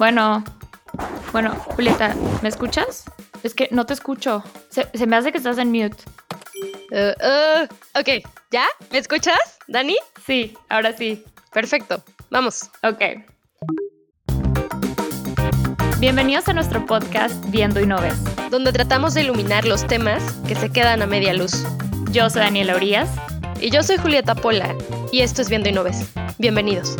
Bueno, bueno, Julieta, ¿me escuchas? Es que no te escucho. Se, me hace que estás en mute. Uh, uh, ok, ¿ya? ¿Me escuchas, Dani? Sí, ahora sí. Perfecto, vamos. Ok. Bienvenidos a nuestro podcast Viendo y No Ves, donde tratamos de iluminar los temas que se quedan a media luz. Yo soy Daniela Urias. Y yo soy Julieta Pola, y esto es Viendo y No Ves. Bienvenidos.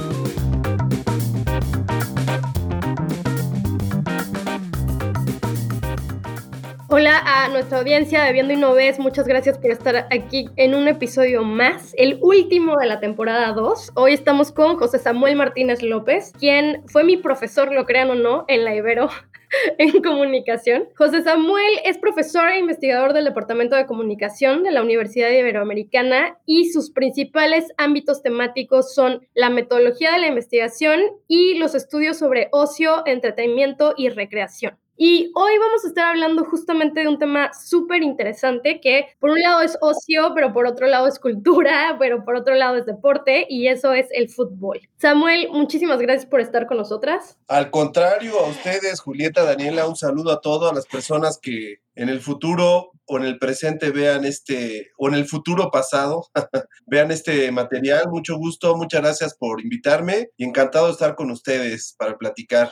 Hola a nuestra audiencia de Viendo y muchas gracias por estar aquí en un episodio más, el último de la temporada 2. Hoy estamos con José Samuel Martínez López, quien fue mi profesor, lo crean o no, en la Ibero en comunicación. José Samuel es profesor e investigador del Departamento de Comunicación de la Universidad Iberoamericana y sus principales ámbitos temáticos son la metodología de la investigación y los estudios sobre ocio, entretenimiento y recreación. Y hoy vamos a estar hablando justamente de un tema súper interesante que por un lado es ocio, pero por otro lado es cultura, pero por otro lado es deporte y eso es el fútbol. Samuel, muchísimas gracias por estar con nosotras. Al contrario, a ustedes, Julieta, Daniela, un saludo a todas las personas que en el futuro o en el presente vean este, o en el futuro pasado, vean este material. Mucho gusto, muchas gracias por invitarme y encantado de estar con ustedes para platicar.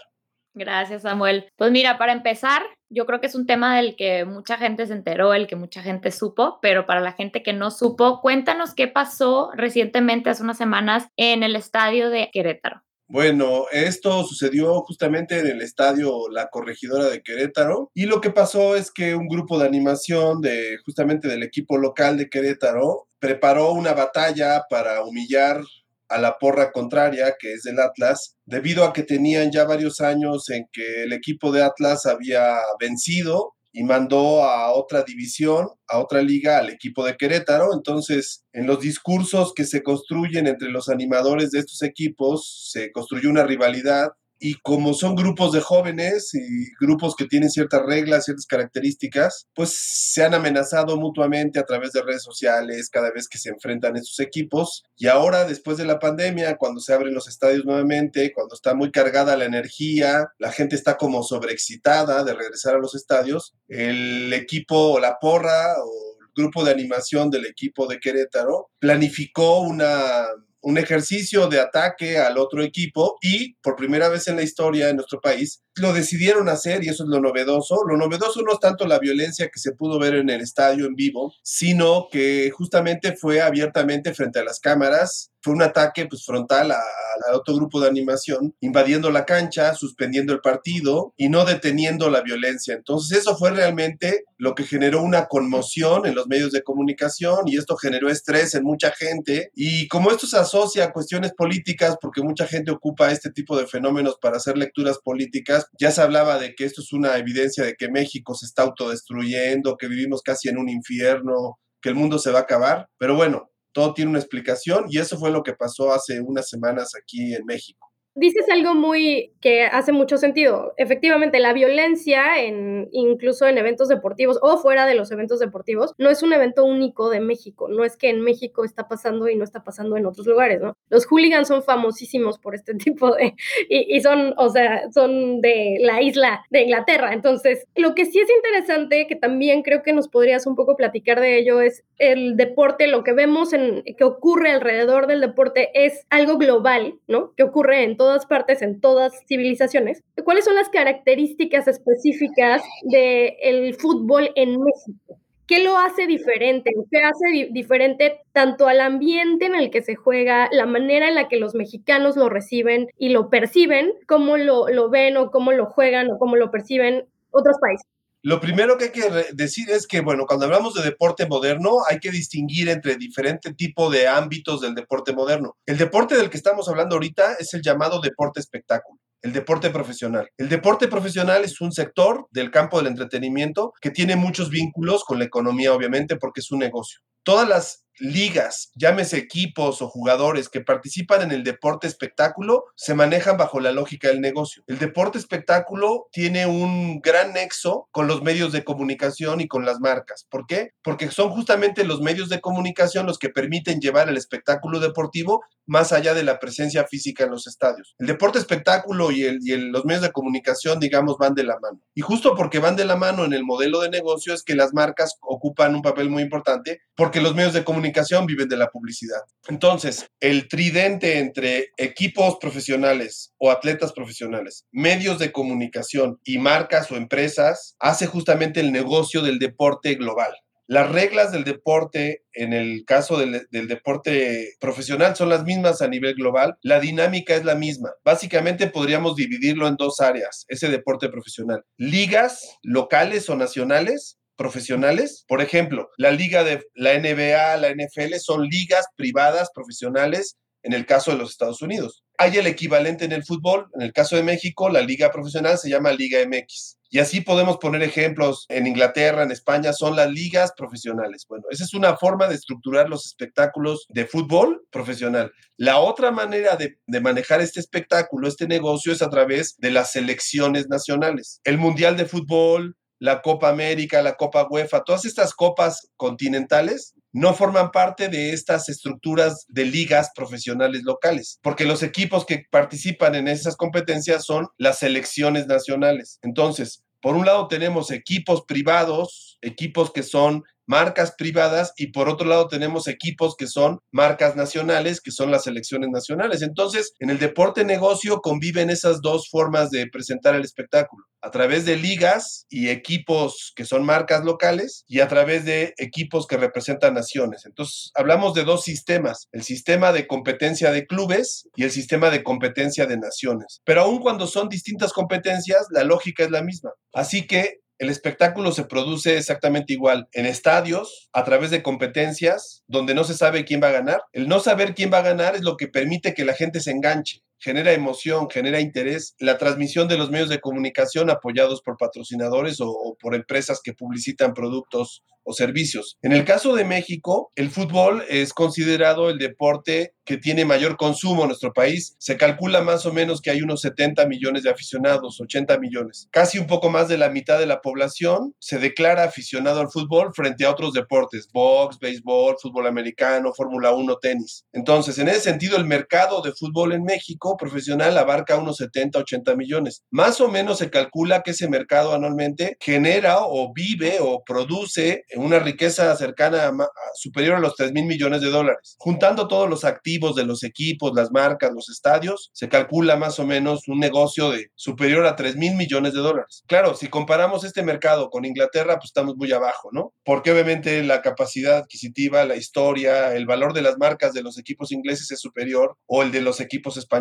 Gracias, Samuel. Pues mira, para empezar, yo creo que es un tema del que mucha gente se enteró, el que mucha gente supo, pero para la gente que no supo, cuéntanos qué pasó recientemente, hace unas semanas, en el estadio de Querétaro. Bueno, esto sucedió justamente en el estadio La Corregidora de Querétaro y lo que pasó es que un grupo de animación de justamente del equipo local de Querétaro preparó una batalla para humillar a la porra contraria, que es del Atlas, debido a que tenían ya varios años en que el equipo de Atlas había vencido y mandó a otra división, a otra liga, al equipo de Querétaro. Entonces, en los discursos que se construyen entre los animadores de estos equipos, se construyó una rivalidad y como son grupos de jóvenes y grupos que tienen ciertas reglas, ciertas características, pues se han amenazado mutuamente a través de redes sociales cada vez que se enfrentan estos equipos. Y ahora, después de la pandemia, cuando se abren los estadios nuevamente, cuando está muy cargada la energía, la gente está como sobreexcitada de regresar a los estadios, el equipo o la porra o el grupo de animación del equipo de Querétaro planificó una un ejercicio de ataque al otro equipo y por primera vez en la historia de nuestro país lo decidieron hacer y eso es lo novedoso. Lo novedoso no es tanto la violencia que se pudo ver en el estadio en vivo, sino que justamente fue abiertamente frente a las cámaras. Fue un ataque pues, frontal al otro grupo de animación, invadiendo la cancha, suspendiendo el partido y no deteniendo la violencia. Entonces eso fue realmente lo que generó una conmoción en los medios de comunicación y esto generó estrés en mucha gente. Y como esto se asocia a cuestiones políticas, porque mucha gente ocupa este tipo de fenómenos para hacer lecturas políticas, ya se hablaba de que esto es una evidencia de que México se está autodestruyendo, que vivimos casi en un infierno, que el mundo se va a acabar. Pero bueno, todo tiene una explicación y eso fue lo que pasó hace unas semanas aquí en México dices algo muy que hace mucho sentido. Efectivamente, la violencia, en, incluso en eventos deportivos o fuera de los eventos deportivos, no es un evento único de México. No es que en México está pasando y no está pasando en otros lugares, ¿no? Los hooligans son famosísimos por este tipo de... Y, y son, o sea, son de la isla de Inglaterra. Entonces, lo que sí es interesante, que también creo que nos podrías un poco platicar de ello, es el deporte, lo que vemos en, que ocurre alrededor del deporte es algo global, ¿no? Que ocurre en todo todas partes, en todas civilizaciones. ¿Cuáles son las características específicas del fútbol en México? ¿Qué lo hace diferente? ¿Qué hace diferente tanto al ambiente en el que se juega, la manera en la que los mexicanos lo reciben y lo perciben, cómo lo, lo ven o cómo lo juegan o cómo lo perciben otros países? Lo primero que hay que decir es que, bueno, cuando hablamos de deporte moderno, hay que distinguir entre diferentes tipos de ámbitos del deporte moderno. El deporte del que estamos hablando ahorita es el llamado deporte espectáculo el deporte profesional. El deporte profesional es un sector del campo del entretenimiento que tiene muchos vínculos con la economía, obviamente, porque es un negocio. Todas las ligas, llámese equipos o jugadores que participan en el deporte espectáculo, se manejan bajo la lógica del negocio. El deporte espectáculo tiene un gran nexo con los medios de comunicación y con las marcas. ¿Por qué? Porque son justamente los medios de comunicación los que permiten llevar el espectáculo deportivo más allá de la presencia física en los estadios. El deporte espectáculo y, el, y los medios de comunicación, digamos, van de la mano. Y justo porque van de la mano en el modelo de negocio es que las marcas ocupan un papel muy importante porque los medios de comunicación viven de la publicidad. Entonces, el tridente entre equipos profesionales o atletas profesionales, medios de comunicación y marcas o empresas hace justamente el negocio del deporte global. Las reglas del deporte, en el caso del, deporte profesional, son las mismas a nivel global. La dinámica es la misma. Básicamente podríamos dividirlo en dos áreas, ese deporte profesional. Ligas locales o nacionales profesionales. Por ejemplo, la liga de la NBA, la NFL son ligas privadas profesionales en el caso de los Estados Unidos. Hay el equivalente en el fútbol, en el caso de México, la liga profesional se llama Liga MX. Y así podemos poner ejemplos en Inglaterra, en España, son las ligas profesionales. Bueno, esa es una forma de estructurar los espectáculos de fútbol profesional. La otra manera de, de, manejar este espectáculo, este negocio, es a través de las selecciones nacionales. El Mundial de Fútbol, la Copa América, la Copa UEFA, todas estas copas continentales no forman parte de estas estructuras de ligas profesionales locales, porque los equipos que participan en esas competencias son las selecciones nacionales. Entonces, por un lado tenemos equipos privados, equipos que son marcas privadas y por otro lado tenemos equipos que son marcas nacionales, que son las selecciones nacionales. Entonces, en el deporte negocio conviven esas dos formas de presentar el espectáculo, a través de ligas y equipos que son marcas locales y a través de equipos que representan naciones. Entonces, hablamos de dos sistemas, el sistema de competencia de clubes y el sistema de competencia de naciones. Pero aun cuando son distintas competencias, la lógica es la misma. Así que el espectáculo se produce exactamente igual en estadios, a través de competencias donde no se sabe quién va a ganar. El no saber quién va a ganar es lo que permite que la gente se enganche genera emoción, genera interés. La transmisión de los medios de comunicación apoyados por patrocinadores o, por empresas que publicitan productos o servicios. En el caso de México, el fútbol es considerado el deporte que tiene mayor consumo en nuestro país. Se calcula más o menos que hay unos 70 millones de aficionados, 80 millones. Casi un poco más de la mitad de la población se declara aficionado al fútbol frente a otros deportes, box, béisbol, fútbol americano, Fórmula 1, tenis. Entonces, en ese sentido, el mercado de fútbol en México profesional abarca unos 70, 80 millones. Más o menos se calcula que ese mercado anualmente genera o vive o produce una riqueza cercana a, superior a los 3 mil millones de dólares. Juntando todos los activos de los equipos, las marcas, los estadios, se calcula más o menos un negocio de superior a 3 mil millones de dólares. Claro, si comparamos este mercado con Inglaterra, pues estamos muy abajo, ¿no? Porque obviamente la capacidad adquisitiva, la historia, el valor de las marcas de los equipos ingleses es superior o el de los equipos españoles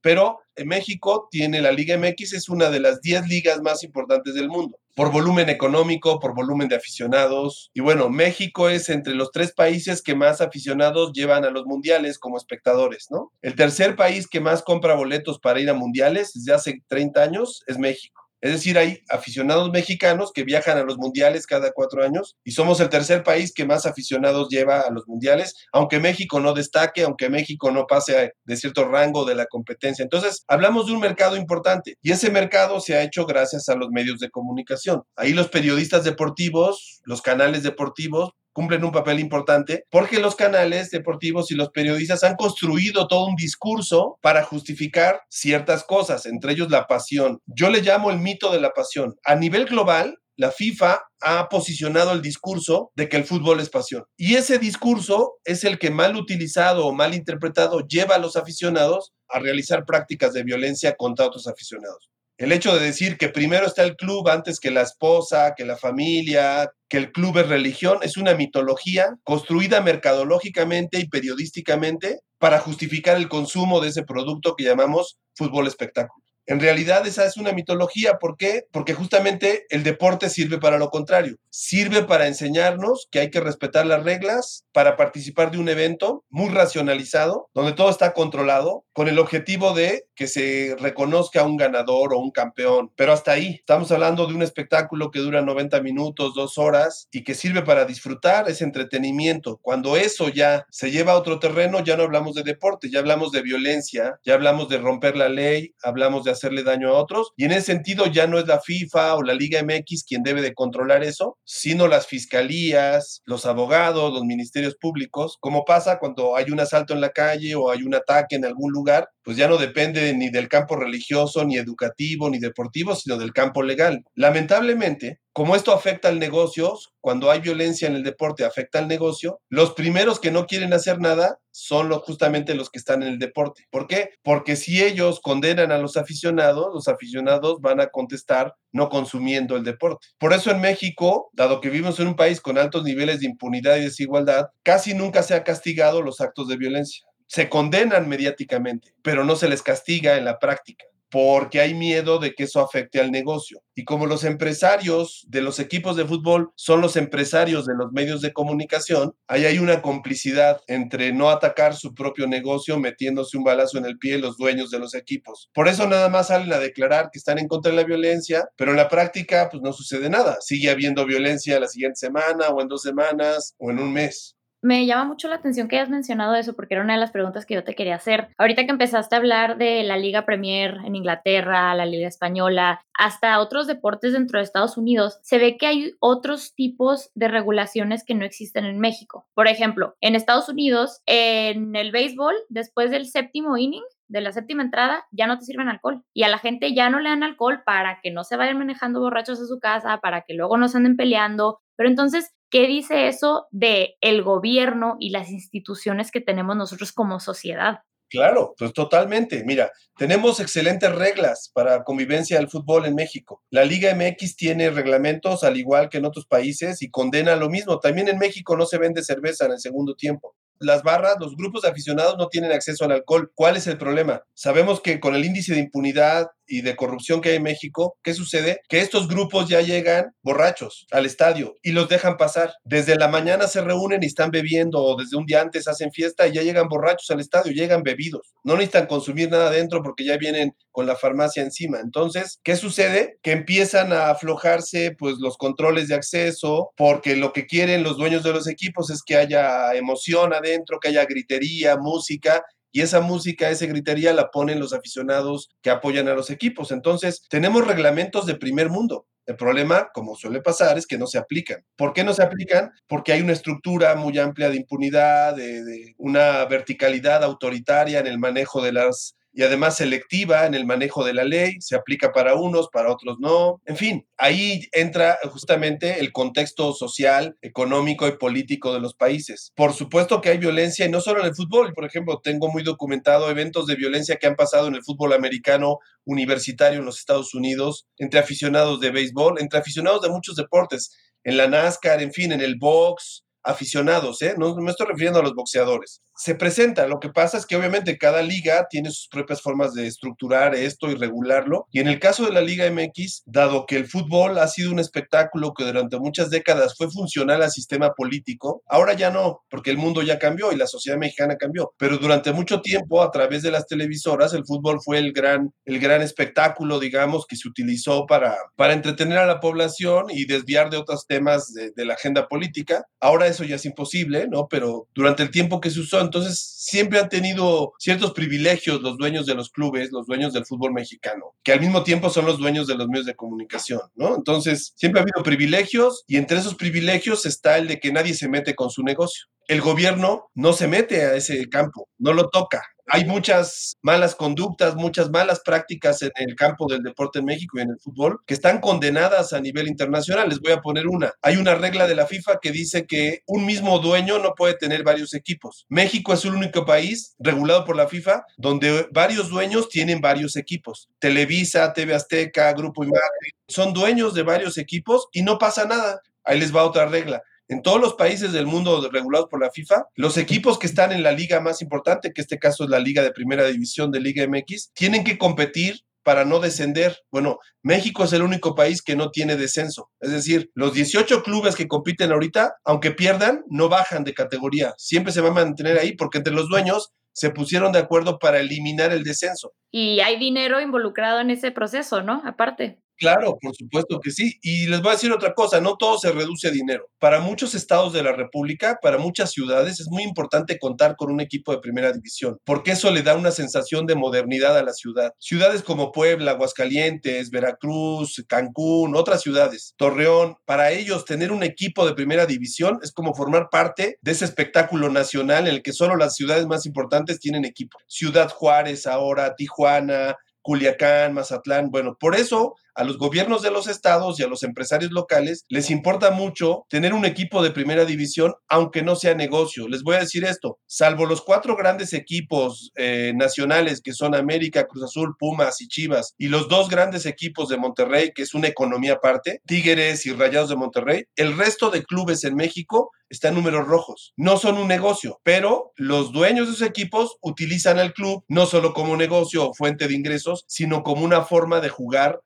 Pero en México tiene la Liga MX, es una de las 10 ligas más importantes del mundo, por volumen económico, por volumen de aficionados. Y bueno, México es entre los tres países que más aficionados llevan a los mundiales como espectadores, ¿no? El tercer país que más compra boletos para ir a mundiales desde hace 30 años es México. Es decir, hay aficionados mexicanos que viajan a los mundiales cada cuatro años y somos el tercer país que más aficionados lleva a los mundiales, aunque México no destaque, aunque México no pase de cierto rango de la competencia. Entonces, hablamos de un mercado importante y ese mercado se ha hecho gracias a los medios de comunicación. Ahí los periodistas deportivos, los canales deportivos, cumplen un papel importante porque los canales deportivos y los periodistas han construido todo un discurso para justificar ciertas cosas, entre ellos la pasión. Yo le llamo el mito de la pasión. A nivel global, la FIFA ha posicionado el discurso de que el fútbol es pasión. Y ese discurso es el que mal utilizado o mal interpretado lleva a los aficionados a realizar prácticas de violencia contra otros aficionados. El hecho de decir que primero está el club antes que la esposa, que la familia, que el club es religión, es una mitología construida mercadológicamente y periodísticamente para justificar el consumo de ese producto que llamamos fútbol espectáculo. En realidad esa es una mitología. ¿Por qué? Porque justamente el deporte sirve para lo contrario. Sirve para enseñarnos que hay que respetar las reglas para participar de un evento muy racionalizado, donde todo está controlado, con el objetivo de que se reconozca un ganador o un campeón. Pero hasta ahí, estamos hablando de un espectáculo que dura 90 minutos, dos horas y que sirve para disfrutar, ese entretenimiento. Cuando eso ya se lleva a otro terreno, ya no hablamos de deporte, ya hablamos de violencia, ya hablamos de romper la ley, hablamos de hacerle daño a otros y en ese sentido ya no es la FIFA o la Liga MX quien debe de controlar eso, sino las fiscalías, los abogados, los ministerios públicos, como pasa cuando hay un asalto en la calle o hay un ataque en algún lugar, pues ya no depende ni del campo religioso, ni educativo, ni deportivo, sino del campo legal. Lamentablemente, como esto afecta al negocio, cuando hay violencia en el deporte afecta al negocio, los primeros que no quieren hacer nada son justamente los que están en el deporte. ¿Por qué? Porque si ellos condenan a los aficionados, los aficionados van a contestar no consumiendo el deporte. Por eso en México, dado que vivimos en un país con altos niveles de impunidad y desigualdad, casi nunca se ha castigado los actos de violencia se condenan mediáticamente, pero no se les castiga en la práctica porque hay miedo de que eso afecte al negocio. Y como los empresarios de los equipos de fútbol son los empresarios de los medios de comunicación, ahí hay una complicidad entre no atacar su propio negocio metiéndose un balazo en el pie los dueños de los equipos. Por eso nada más salen a declarar que están en contra de la violencia, pero en la práctica pues no sucede nada. Sigue habiendo violencia la siguiente semana o en dos semanas o en un mes me llama mucho la atención que hayas mencionado eso porque era una de las preguntas que yo te quería hacer. Ahorita que empezaste a hablar de la Liga Premier en Inglaterra, la Liga Española, hasta otros deportes dentro de Estados Unidos, se ve que hay otros tipos de regulaciones que no existen en México. Por ejemplo, en Estados Unidos, en el béisbol, después del séptimo inning, de la séptima entrada ya no te sirven alcohol y a la gente ya no le dan alcohol para que no se vayan manejando borrachos a su casa, para que luego no se anden peleando. Pero entonces ¿Qué dice eso de el gobierno y las instituciones que tenemos nosotros como sociedad? Claro, pues totalmente. Mira, tenemos excelentes reglas para convivencia del fútbol en México. La Liga MX tiene reglamentos al igual que en otros países y condena lo mismo. También en México no se vende cerveza en el segundo tiempo las barras, los grupos de aficionados no tienen acceso al alcohol. ¿Cuál es el problema? Sabemos que con el índice de impunidad y de corrupción que hay en México, ¿qué sucede? Que estos grupos ya llegan borrachos al estadio y los dejan pasar. Desde la mañana se reúnen y están bebiendo o desde un día antes hacen fiesta y ya llegan borrachos al estadio, llegan bebidos. No necesitan consumir nada dentro porque ya vienen con la farmacia encima. Entonces, ¿qué sucede? Que empiezan a aflojarse pues los controles de acceso porque lo que quieren los dueños de los equipos es que haya emoción adentro, que haya gritería, música y esa música, esa gritería la ponen los aficionados que apoyan a los equipos. Entonces, tenemos reglamentos de primer mundo. El problema, como suele pasar, es que no se aplican. ¿Por qué no se aplican? Porque hay una estructura muy amplia de impunidad, de, una verticalidad autoritaria en el manejo de las y además selectiva en el manejo de la ley, se aplica para unos, para otros no. En fin, ahí entra justamente el contexto social, económico y político de los países. Por supuesto que hay violencia y no solo en el fútbol, por ejemplo, tengo muy documentado eventos de violencia que han pasado en el fútbol americano universitario en los Estados Unidos, entre aficionados de béisbol, entre aficionados de muchos deportes, en la NASCAR, en fin, en el box, aficionados, ¿eh? no me estoy refiriendo a los boxeadores se presenta. Lo que pasa es que obviamente cada liga tiene sus propias formas de estructurar esto y regularlo. Y en el caso de la Liga MX, dado que el fútbol ha sido un espectáculo que durante muchas décadas fue funcional al sistema político, ahora ya no, porque el mundo ya cambió y la sociedad mexicana cambió. Pero durante mucho tiempo, a través de las televisoras, el fútbol fue el gran, el gran espectáculo, digamos, que se utilizó para, para entretener a la población y desviar de otros temas de, de la agenda política. Ahora eso ya es imposible, ¿no? Pero durante el tiempo que se usó, entonces siempre han tenido ciertos privilegios los dueños de los clubes, los dueños del fútbol mexicano, que al mismo tiempo son los dueños de los medios de comunicación, ¿no? Entonces, siempre ha habido privilegios y entre esos privilegios está el de que nadie se mete con su negocio. El gobierno no se mete a ese campo, no lo toca, hay muchas malas conductas, muchas malas prácticas en el campo del deporte en México y en el fútbol que están condenadas a nivel internacional. Les voy a poner una. Hay una regla de la FIFA que dice que un mismo dueño no puede tener varios equipos. México es el único país regulado por la FIFA donde varios dueños tienen varios equipos. Televisa, TV Azteca, Grupo Imagen, son dueños de varios equipos y no pasa nada. Ahí les va otra regla. En todos los países del mundo regulados por la FIFA, los equipos que están en la liga más importante, que este caso es la liga de primera división de Liga MX, tienen que competir para no descender. Bueno, México es el único país que no tiene descenso. Es decir, los 18 clubes que compiten ahorita, aunque pierdan, no bajan de categoría. Siempre se va a mantener ahí porque entre los dueños se pusieron de acuerdo para eliminar el descenso. Y hay dinero involucrado en ese proceso, ¿no? Aparte. Claro, por supuesto que sí. Y les voy a decir otra cosa, no todo se reduce a dinero. Para muchos estados de la República, para muchas ciudades, es muy importante contar con un equipo de primera división, porque eso le da una sensación de modernidad a la ciudad. Ciudades como Puebla, Aguascalientes, Veracruz, Cancún, otras ciudades, Torreón, para ellos tener un equipo de primera división es como formar parte de ese espectáculo nacional en el que solo las ciudades más importantes tienen equipo. Ciudad Juárez ahora, Tijuana, Culiacán, Mazatlán. Bueno, por eso a los gobiernos de los estados y a los empresarios locales les importa mucho tener un equipo de primera división, aunque no sea negocio. Les voy a decir esto, salvo los cuatro grandes equipos eh, nacionales que son América, Cruz Azul, Pumas y Chivas, y los dos grandes equipos de Monterrey, que es una economía aparte, Tigres y Rayados de Monterrey, el resto de clubes en México está en números rojos. No son un negocio, pero los dueños de esos equipos utilizan al club no solo como negocio o fuente de ingresos, sino como una forma de jugar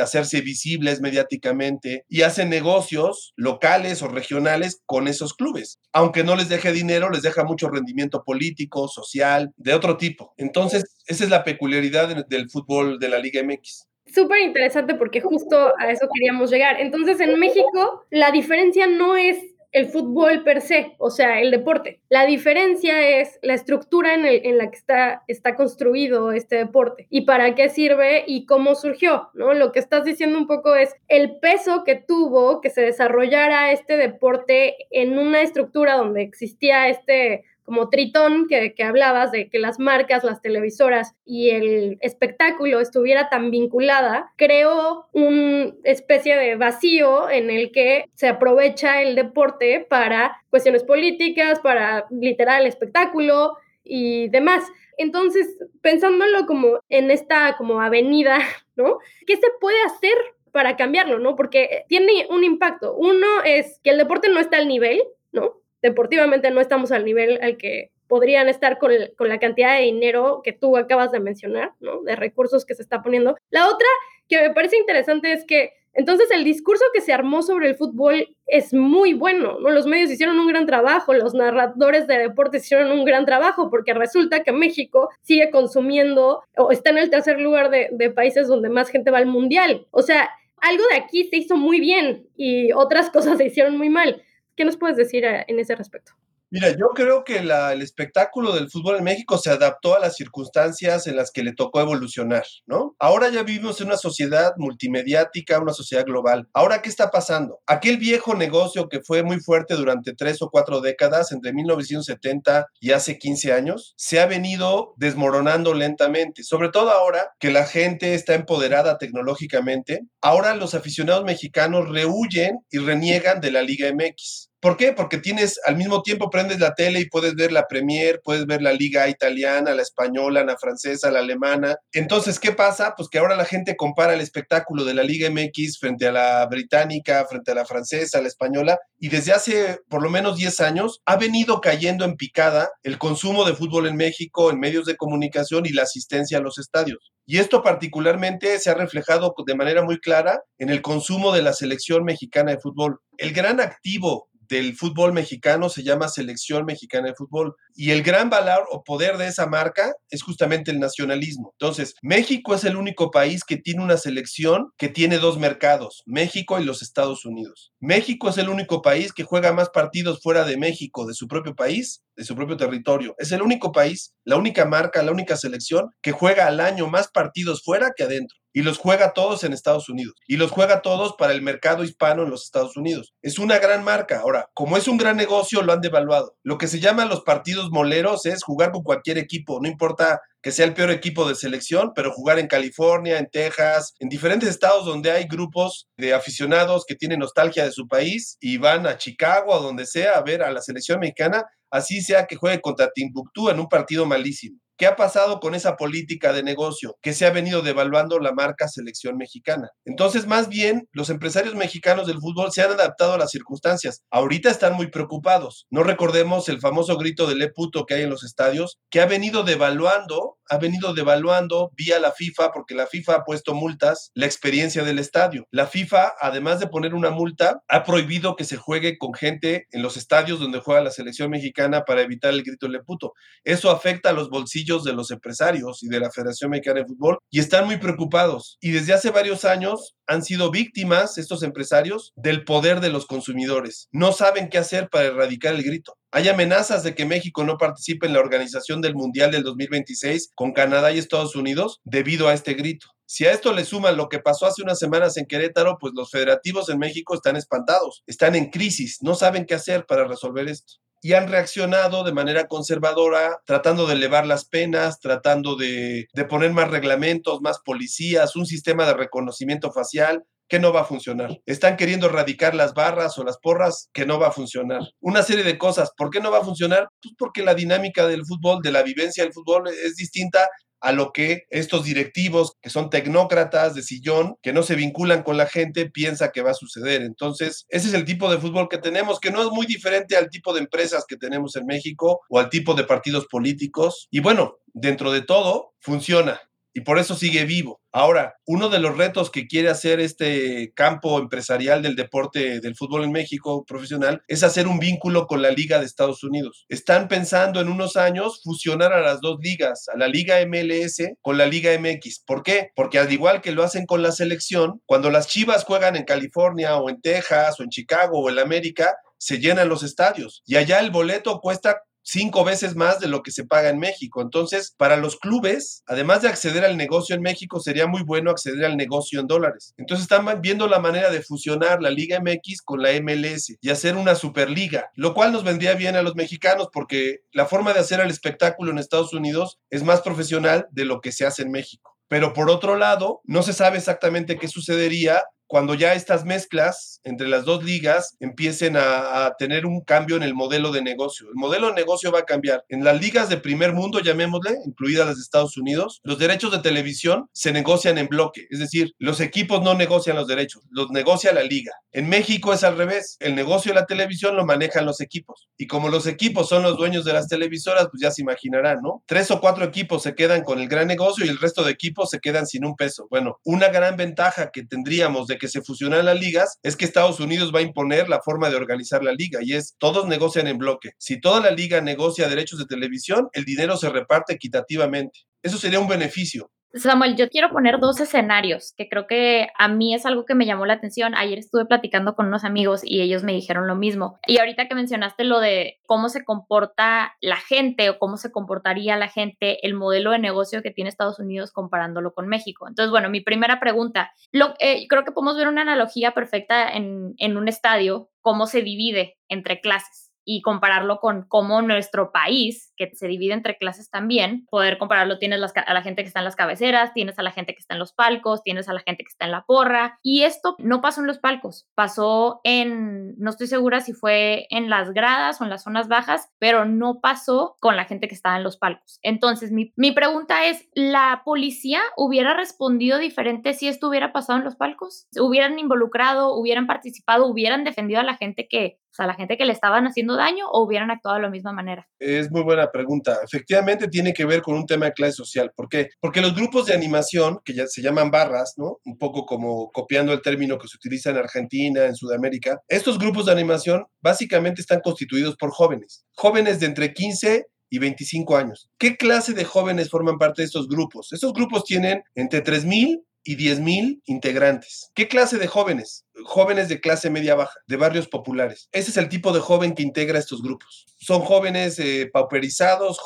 hacerse visibles mediáticamente y hacen negocios locales o regionales con esos clubes. Aunque no les deje dinero, les deja mucho rendimiento político, social, de otro tipo. Entonces, esa es la peculiaridad del fútbol de la Liga MX súper interesante porque justo a eso queríamos llegar. Entonces, en México, la diferencia no es el fútbol per se, o sea, el deporte. La diferencia es la estructura en, el, en, la que está, está construido este deporte y para qué sirve y cómo surgió, ¿no? Lo que estás diciendo un poco es el peso que tuvo que se desarrollara este deporte en una estructura donde existía este como Tritón, que, hablabas de que las marcas, las televisoras y el espectáculo estuviera tan vinculada, creó una especie de vacío en el que se aprovecha el deporte para cuestiones políticas, para literal espectáculo y demás. Entonces, pensándolo como en esta como avenida, ¿no? ¿Qué se puede hacer para cambiarlo, ¿no? Porque tiene un impacto. Uno es que el deporte no está al nivel, ¿no? Deportivamente no estamos al nivel al que podrían estar con, la cantidad de dinero que tú acabas de mencionar, ¿no? De recursos que se está poniendo. La otra que me parece interesante es que entonces el discurso que se armó sobre el fútbol es muy bueno, ¿no? Los medios hicieron un gran trabajo, los narradores de deportes hicieron un gran trabajo, porque resulta que México sigue consumiendo o está en el tercer lugar de, de países donde más gente va al mundial. O sea, algo de aquí se hizo muy bien y otras cosas se hicieron muy mal. ¿Qué nos puedes decir en ese respecto? Mira, yo creo que el espectáculo del fútbol en México se adaptó a las circunstancias en las que le tocó evolucionar, ¿no? Ahora ya vivimos en una sociedad multimediática, una sociedad global. Ahora, ¿qué está pasando? Aquel viejo negocio que fue muy fuerte durante tres o cuatro décadas, entre 1970 y hace 15 años, se ha venido desmoronando lentamente, sobre todo ahora que la gente está empoderada tecnológicamente. Ahora los aficionados mexicanos rehuyen y reniegan de la Liga MX. ¿Por qué? Porque tienes, al mismo tiempo prendes la tele y puedes ver la Premier, puedes ver la liga italiana, la española, la francesa, la alemana. Entonces, ¿qué pasa? Pues que ahora la gente compara el espectáculo de la Liga MX frente a la británica, frente a la francesa, la española, y desde hace por lo menos 10 años ha venido cayendo en picada el consumo de fútbol en México, en medios de comunicación y la asistencia a los estadios. Y esto particularmente se ha reflejado de manera muy clara en el consumo de la selección mexicana de fútbol. El gran activo del fútbol mexicano se llama Selección Mexicana de Fútbol. Y el gran valor o poder de esa marca es justamente el nacionalismo. Entonces, México es el único país que tiene una selección que tiene dos mercados, México y los Estados Unidos. México es el único país que juega más partidos fuera de México, de su propio país, de su propio territorio. Es el único país, la única marca, la única selección que juega al año más partidos fuera que adentro y los juega todos en Estados Unidos y los juega todos para el mercado hispano en los Estados Unidos. Es una gran marca. Ahora, como es un gran negocio, lo han devaluado. Lo que se llaman los partidos moleros es jugar con cualquier equipo, no importa que sea el peor equipo de selección, pero jugar en California, en Texas, en diferentes estados donde hay grupos de aficionados que tienen nostalgia de su país y van a Chicago o donde sea a ver a la selección mexicana, así sea que juegue contra Timbuktu en un partido malísimo. ¿Qué ha pasado con esa política de negocio que se ha venido devaluando la marca selección mexicana? Entonces, más bien, los empresarios mexicanos del fútbol se han adaptado a las circunstancias. Ahorita están muy preocupados. No recordemos el famoso grito de Le Puto que hay en los estadios, que ha venido devaluando ha venido devaluando vía la FIFA, porque la FIFA ha puesto multas, la experiencia del estadio. La FIFA, además de poner una multa, ha prohibido que se juegue con gente en los estadios donde juega la selección mexicana para evitar el grito de puto. Eso afecta a los bolsillos de los empresarios y de la Federación Mexicana de Fútbol y están muy preocupados. Y desde hace varios años han sido víctimas estos empresarios del poder de los consumidores. No saben qué hacer para erradicar el grito. Hay amenazas de que México no participe en la organización del Mundial del 2026 con Canadá y Estados Unidos debido a este grito. Si a esto le suman lo que pasó hace unas semanas en Querétaro, pues los federativos en México están espantados, están en crisis, no saben qué hacer para resolver esto y han reaccionado de manera conservadora, tratando de elevar las penas, tratando de, de, poner más reglamentos, más policías, un sistema de reconocimiento facial que no va a funcionar. Están queriendo erradicar las barras o las porras, que no va a funcionar. Una serie de cosas. ¿Por qué no va a funcionar? Pues porque la dinámica del fútbol, de la vivencia del fútbol es distinta a lo que estos directivos, que son tecnócratas de sillón, que no se vinculan con la gente, piensa que va a suceder. Entonces, ese es el tipo de fútbol que tenemos, que no es muy diferente al tipo de empresas que tenemos en México o al tipo de partidos políticos. Y bueno, dentro de todo, funciona y por eso sigue vivo. Ahora, uno de los retos que quiere hacer este campo empresarial del deporte del fútbol en México profesional es hacer un vínculo con la Liga de Estados Unidos. Están pensando en unos años fusionar a las dos ligas, a la Liga MLS con la Liga MX. ¿Por qué? Porque al igual que lo hacen con la selección, cuando las Chivas juegan en California o en Texas o en Chicago o en América, se llenan los estadios y allá el boleto cuesta cinco veces más de lo que se paga en México. Entonces, para los clubes, además de acceder al negocio en México, sería muy bueno acceder al negocio en dólares. Entonces, están viendo la manera de fusionar la Liga MX con la MLS y hacer una superliga, lo cual nos vendría bien a los mexicanos porque la forma de hacer el espectáculo en Estados Unidos es más profesional de lo que se hace en México. Pero por otro lado, no se sabe exactamente qué sucedería cuando ya estas mezclas entre las dos ligas empiecen a, tener un cambio en el modelo de negocio. El modelo de negocio va a cambiar. En las ligas de primer mundo, llamémosle, incluidas las de Estados Unidos, los derechos de televisión se negocian en bloque. Es decir, los equipos no negocian los derechos, los negocia la liga. En México es al revés. El negocio de la televisión lo manejan los equipos. Y como los equipos son los dueños de las televisoras, pues ya se imaginarán, ¿no? Tres o cuatro equipos se quedan con el gran negocio y el resto de equipos se quedan sin un peso. Bueno, una gran ventaja que tendríamos de que se fusionan las ligas es que Estados Unidos va a imponer la forma de organizar la liga y es todos negocian en bloque. Si toda la liga negocia derechos de televisión, el dinero se reparte equitativamente. Eso sería un beneficio. Samuel, yo quiero poner dos escenarios que creo que a mí es algo que me llamó la atención. Ayer estuve platicando con unos amigos y ellos me dijeron lo mismo. Y ahorita que mencionaste lo de cómo se comporta la gente o cómo se comportaría la gente, el modelo de negocio que tiene Estados Unidos comparándolo con México. Entonces, bueno, mi primera pregunta, lo, eh, creo que podemos ver una analogía perfecta en, en un estadio, cómo se divide entre clases y compararlo con cómo nuestro país, que se divide entre clases también, poder compararlo, tienes a la gente que está en las cabeceras, tienes a la gente que está en los palcos, tienes a la gente que está en la porra, y esto no pasó en los palcos, pasó en, no estoy segura si fue en las gradas o en las zonas bajas, pero no pasó con la gente que estaba en los palcos. Entonces, mi, mi pregunta es, ¿la policía hubiera respondido diferente si esto hubiera pasado en los palcos? ¿Hubieran involucrado, hubieran participado, hubieran defendido a la gente que o sea, la gente que le estaban haciendo daño o hubieran actuado de la misma manera? Es muy buena pregunta. Efectivamente tiene que ver con un tema de clase social. ¿Por qué? Porque los grupos de animación, que ya se llaman barras, ¿no? Un poco como copiando el término que se utiliza en Argentina, en Sudamérica, estos grupos de animación básicamente están constituidos por jóvenes, jóvenes de entre 15 y 25 años. ¿Qué clase de jóvenes forman parte de estos grupos? Estos grupos tienen entre 3.000 y 10.000 integrantes. ¿Qué clase de jóvenes? Jóvenes de clase media baja, de barrios populares. Ese es el tipo de joven que integra estos grupos. Son jóvenes eh, pauperizados,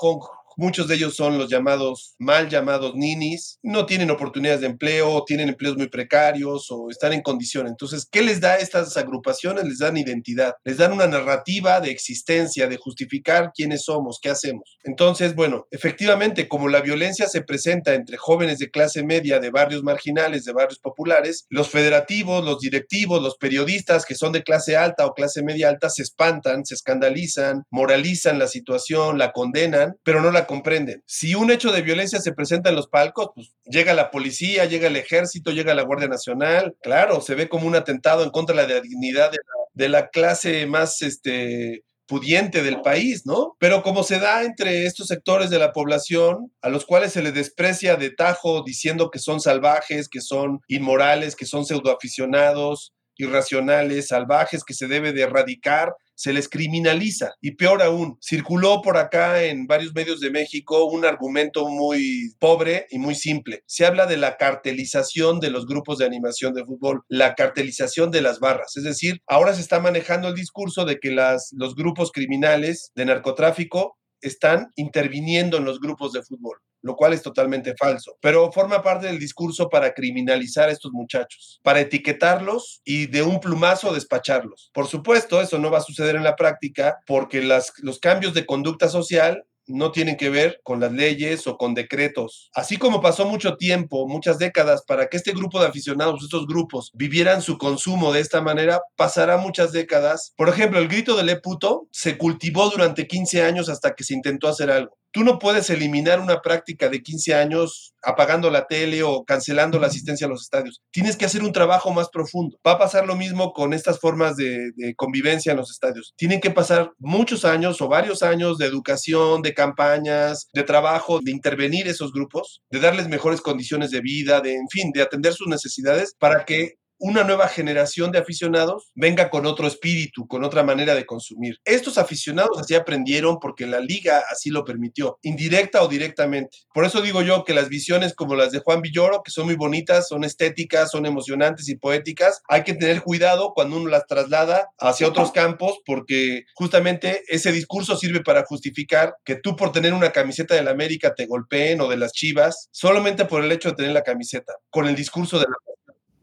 Muchos de ellos son los llamados, mal llamados ninis, no tienen oportunidades de empleo, tienen empleos muy precarios o están en condición. Entonces, ¿qué les da estas agrupaciones? Les dan identidad, les dan una narrativa de existencia, de justificar quiénes somos, qué hacemos. Entonces, bueno, efectivamente, como la violencia se presenta entre jóvenes de clase media, de barrios marginales, de barrios populares, los federativos, los directivos, los periodistas que son de clase alta o clase media alta se espantan, se escandalizan, moralizan la situación, la condenan, pero no la comprenden. Si un hecho de violencia se presenta en los palcos, pues llega la policía, llega el ejército, llega la Guardia Nacional, claro, se ve como un atentado en contra de la dignidad de la, clase más este, pudiente del país, ¿no? Pero como se da entre estos sectores de la población, a los cuales se les desprecia de tajo diciendo que son salvajes, que son inmorales, que son pseudoaficionados, irracionales, salvajes, que se debe de erradicar, se les criminaliza. Y peor aún, circuló por acá en varios medios de México un argumento muy pobre y muy simple. Se habla de la cartelización de los grupos de animación de fútbol, la cartelización de las barras. Es decir, ahora se está manejando el discurso de que las, los grupos criminales de narcotráfico están interviniendo en los grupos de fútbol, lo cual es totalmente falso, pero forma parte del discurso para criminalizar a estos muchachos, para etiquetarlos y de un plumazo despacharlos. Por supuesto, eso no va a suceder en la práctica porque los cambios de conducta social no tienen que ver con las leyes o con decretos. Así como pasó mucho tiempo, muchas décadas, para que este grupo de aficionados, estos grupos, vivieran su consumo de esta manera, pasará muchas décadas. Por ejemplo, el grito de Le Puto se cultivó durante 15 años hasta que se intentó hacer algo. Tú no puedes eliminar una práctica de 15 años apagando la tele o cancelando la asistencia a los estadios. Tienes que hacer un trabajo más profundo. Va a pasar lo mismo con estas formas de, de, convivencia en los estadios. Tienen que pasar muchos años o varios años de educación, de campañas, de trabajo, de intervenir esos grupos, de darles mejores condiciones de vida, de, en fin, de atender sus necesidades para que una nueva generación de aficionados venga con otro espíritu, con otra manera de consumir. Estos aficionados así aprendieron porque la liga así lo permitió, indirecta o directamente. Por eso digo yo que las visiones como las de Juan Villoro, que son muy bonitas, son estéticas, son emocionantes y poéticas, hay que tener cuidado cuando uno las traslada hacia otros campos porque justamente ese discurso sirve para justificar que tú por tener una camiseta de la América te golpeen o de las Chivas, solamente por el hecho de tener la camiseta, con el discurso de la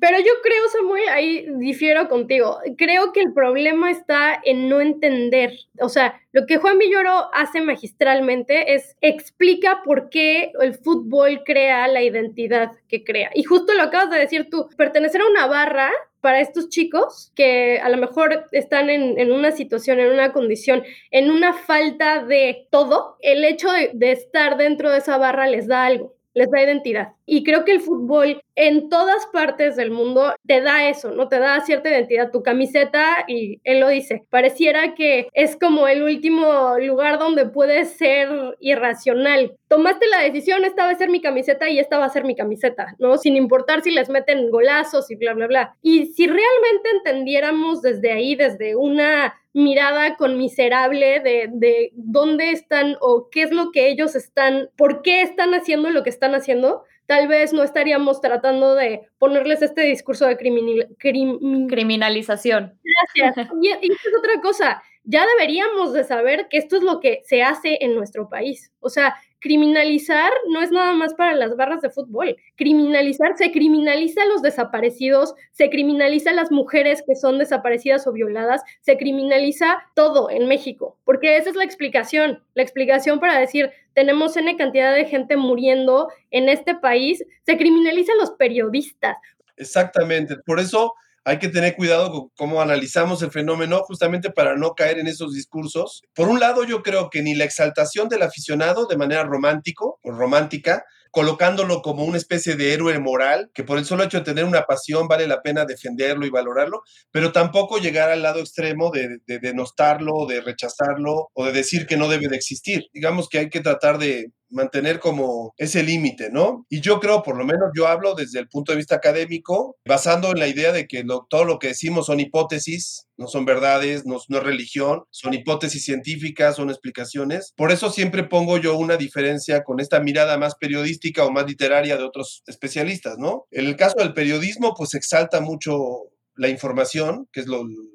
pero yo creo, Samuel, ahí difiero contigo. Creo que el problema está en no entender. O sea, lo que Juan Villoro hace magistralmente es explica por qué el fútbol crea la identidad que crea. Y justo lo acabas de decir tú, pertenecer a una barra para estos chicos que a lo mejor están en, una situación, en una condición, en una falta de todo, el hecho de estar dentro de esa barra les da algo les da identidad. Y creo que el fútbol en todas partes del mundo te da eso, ¿no? Te da cierta identidad. Tu camiseta, y él lo dice, pareciera que es como el último lugar donde puedes ser irracional. Tomaste la decisión, esta va a ser mi camiseta y esta va a ser mi camiseta, ¿no? Sin importar si les meten golazos y bla, bla, bla. Y si realmente entendiéramos desde ahí, desde una mirada conmiserable de, de dónde están o qué es lo que ellos están, por qué están haciendo lo que están haciendo, tal vez no estaríamos tratando de ponerles este discurso de criminalización. Gracias. Y, y es otra cosa, ya deberíamos de saber que esto es lo que se hace en nuestro país. O sea, criminalizar no es nada más para las barras de fútbol. Criminalizar, se criminaliza a los desaparecidos, se criminaliza a las mujeres que son desaparecidas o violadas, se criminaliza todo en México, porque esa es la explicación, la explicación para decir, tenemos N cantidad de gente muriendo en este país, se criminaliza a los periodistas. Exactamente, por eso hay que tener cuidado con cómo analizamos el fenómeno justamente para no caer en esos discursos. Por un lado, yo creo que ni la exaltación del aficionado de manera romántico o romántica, colocándolo como una especie de héroe moral, que por el solo hecho de tener una pasión vale la pena defenderlo y valorarlo, pero tampoco llegar al lado extremo de, de denostarlo, de rechazarlo o de decir que no debe de existir. Digamos que hay que tratar de mantener como ese límite, ¿no? Y yo creo, por lo menos yo hablo desde el punto de vista académico, basando en la idea de que todo lo que decimos son hipótesis, no son verdades, no, no, es religión, son hipótesis científicas, son explicaciones. Por eso siempre pongo yo una diferencia con esta mirada más periodística o más literaria de otros especialistas, ¿no? En el caso del periodismo, pues exalta mucho la información, que es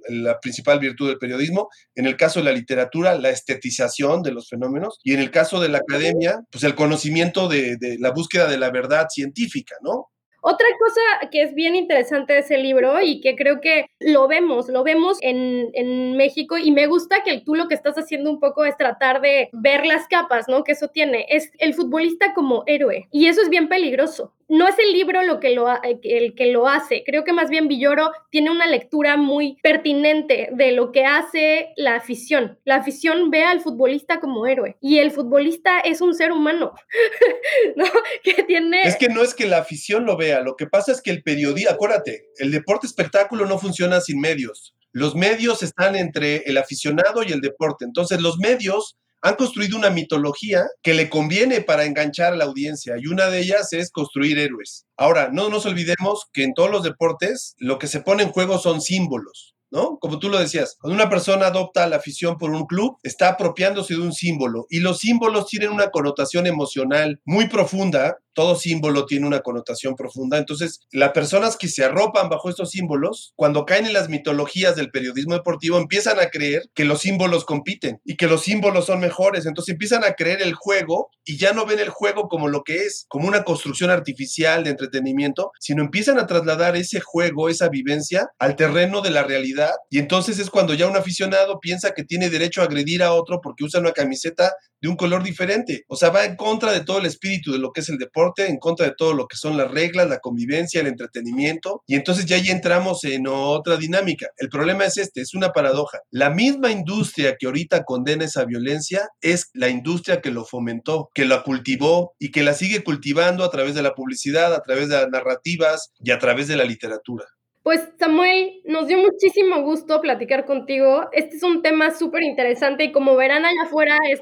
la principal virtud del periodismo, en el caso de la literatura, la estetización de los fenómenos, y en el caso de la academia, pues el conocimiento de, la búsqueda de la verdad científica, ¿no? Otra cosa que es bien interesante de ese libro y que creo que lo vemos, lo vemos en, en, México y me gusta que tú lo que estás haciendo un poco es tratar de ver las capas, ¿no? Que eso tiene, es el futbolista como héroe y eso es bien peligroso no es el libro lo que lo, eh, el que lo hace. Creo que más bien Villoro tiene una lectura muy pertinente de lo que hace la afición. La afición ve al futbolista como héroe y el futbolista es un ser humano, ¿no? Que tiene... Es que no es que la afición lo vea, lo que pasa es que el periodista, acuérdate, el deporte espectáculo no funciona sin medios. Los medios están entre el aficionado y el deporte. Entonces, los medios han construido una mitología que le conviene para enganchar a la audiencia y una de ellas es construir héroes. Ahora, no nos olvidemos que en todos los deportes lo que se pone en juego son símbolos. ¿no? Como tú lo decías, cuando una persona adopta la afición por un club, está apropiándose de un símbolo y los símbolos tienen una connotación emocional muy profunda todo símbolo tiene una connotación profunda. Entonces, las personas que se arropan bajo estos símbolos, cuando caen en las mitologías del periodismo deportivo, empiezan a creer que los símbolos compiten y que los símbolos son mejores. Entonces empiezan a creer el juego y ya no ven el juego como lo que es, como una construcción artificial de entretenimiento, sino empiezan a trasladar ese juego, esa vivencia al terreno de la realidad. Y entonces es cuando ya un aficionado piensa que tiene derecho a agredir a otro porque usa una camiseta de un color diferente. O sea, va en contra de todo el espíritu de lo que es el deporte en contra de todo lo que son las reglas, la convivencia, el entretenimiento, y entonces ya ahí entramos en otra dinámica. El problema es este, es una paradoja. La misma industria que ahorita condena esa violencia es la industria que lo fomentó, que la cultivó y que la sigue cultivando a través de la publicidad, a través de las narrativas y a través de la literatura. Pues Samuel, nos dio muchísimo gusto platicar contigo. Este es un tema súper interesante y como verán allá afuera es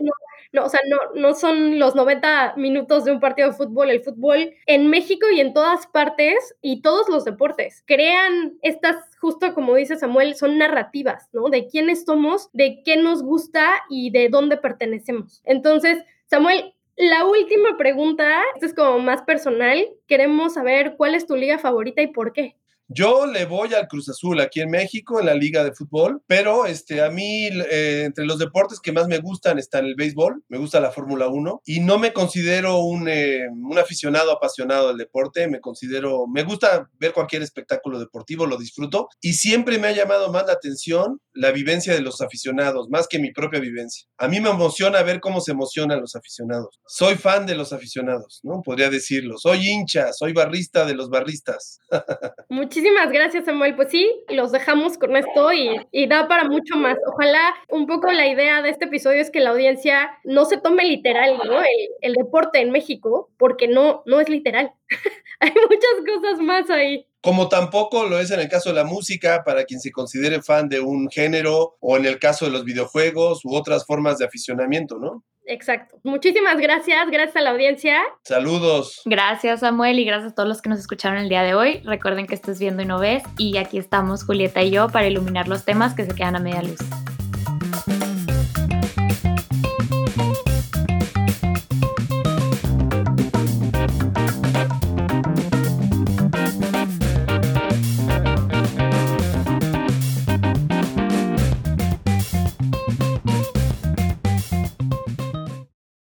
no, o sea, no, no son los 90 minutos de un partido de fútbol. El fútbol en México y en todas partes y todos los deportes crean estas, justo como dice Samuel, son narrativas, ¿no? De quiénes somos, de qué nos gusta y de dónde pertenecemos. Entonces, Samuel, la última pregunta, esta es como más personal. Queremos saber cuál es tu liga favorita y por qué. Yo le voy al Cruz Azul aquí en México, en la Liga de Fútbol, pero este, a mí, eh, entre los deportes que más me gustan está el béisbol, me gusta la Fórmula 1 y no me considero un, eh, un, aficionado apasionado del deporte, me considero, me gusta ver cualquier espectáculo deportivo, lo disfruto y siempre me ha llamado más la atención la vivencia de los aficionados, más que mi propia vivencia. A mí me emociona ver cómo se emocionan los aficionados. Soy fan de los aficionados, ¿no? Podría decirlo. Soy hincha, soy barrista de los barristas. Muchísimas gracias, Samuel. Pues sí, los dejamos con esto y, da para mucho más. Ojalá un poco la idea de este episodio es que la audiencia no se tome literal, ¿no? El, deporte en México, porque no, no es literal. Hay muchas cosas más ahí como tampoco lo es en el caso de la música, para quien se considere fan de un género, o en el caso de los videojuegos u otras formas de aficionamiento, ¿no? Exacto. Muchísimas gracias, gracias a la audiencia. Saludos. Gracias Samuel y gracias a todos los que nos escucharon el día de hoy. Recuerden que estás viendo y no ves y aquí estamos Julieta y yo para iluminar los temas que se quedan a media luz.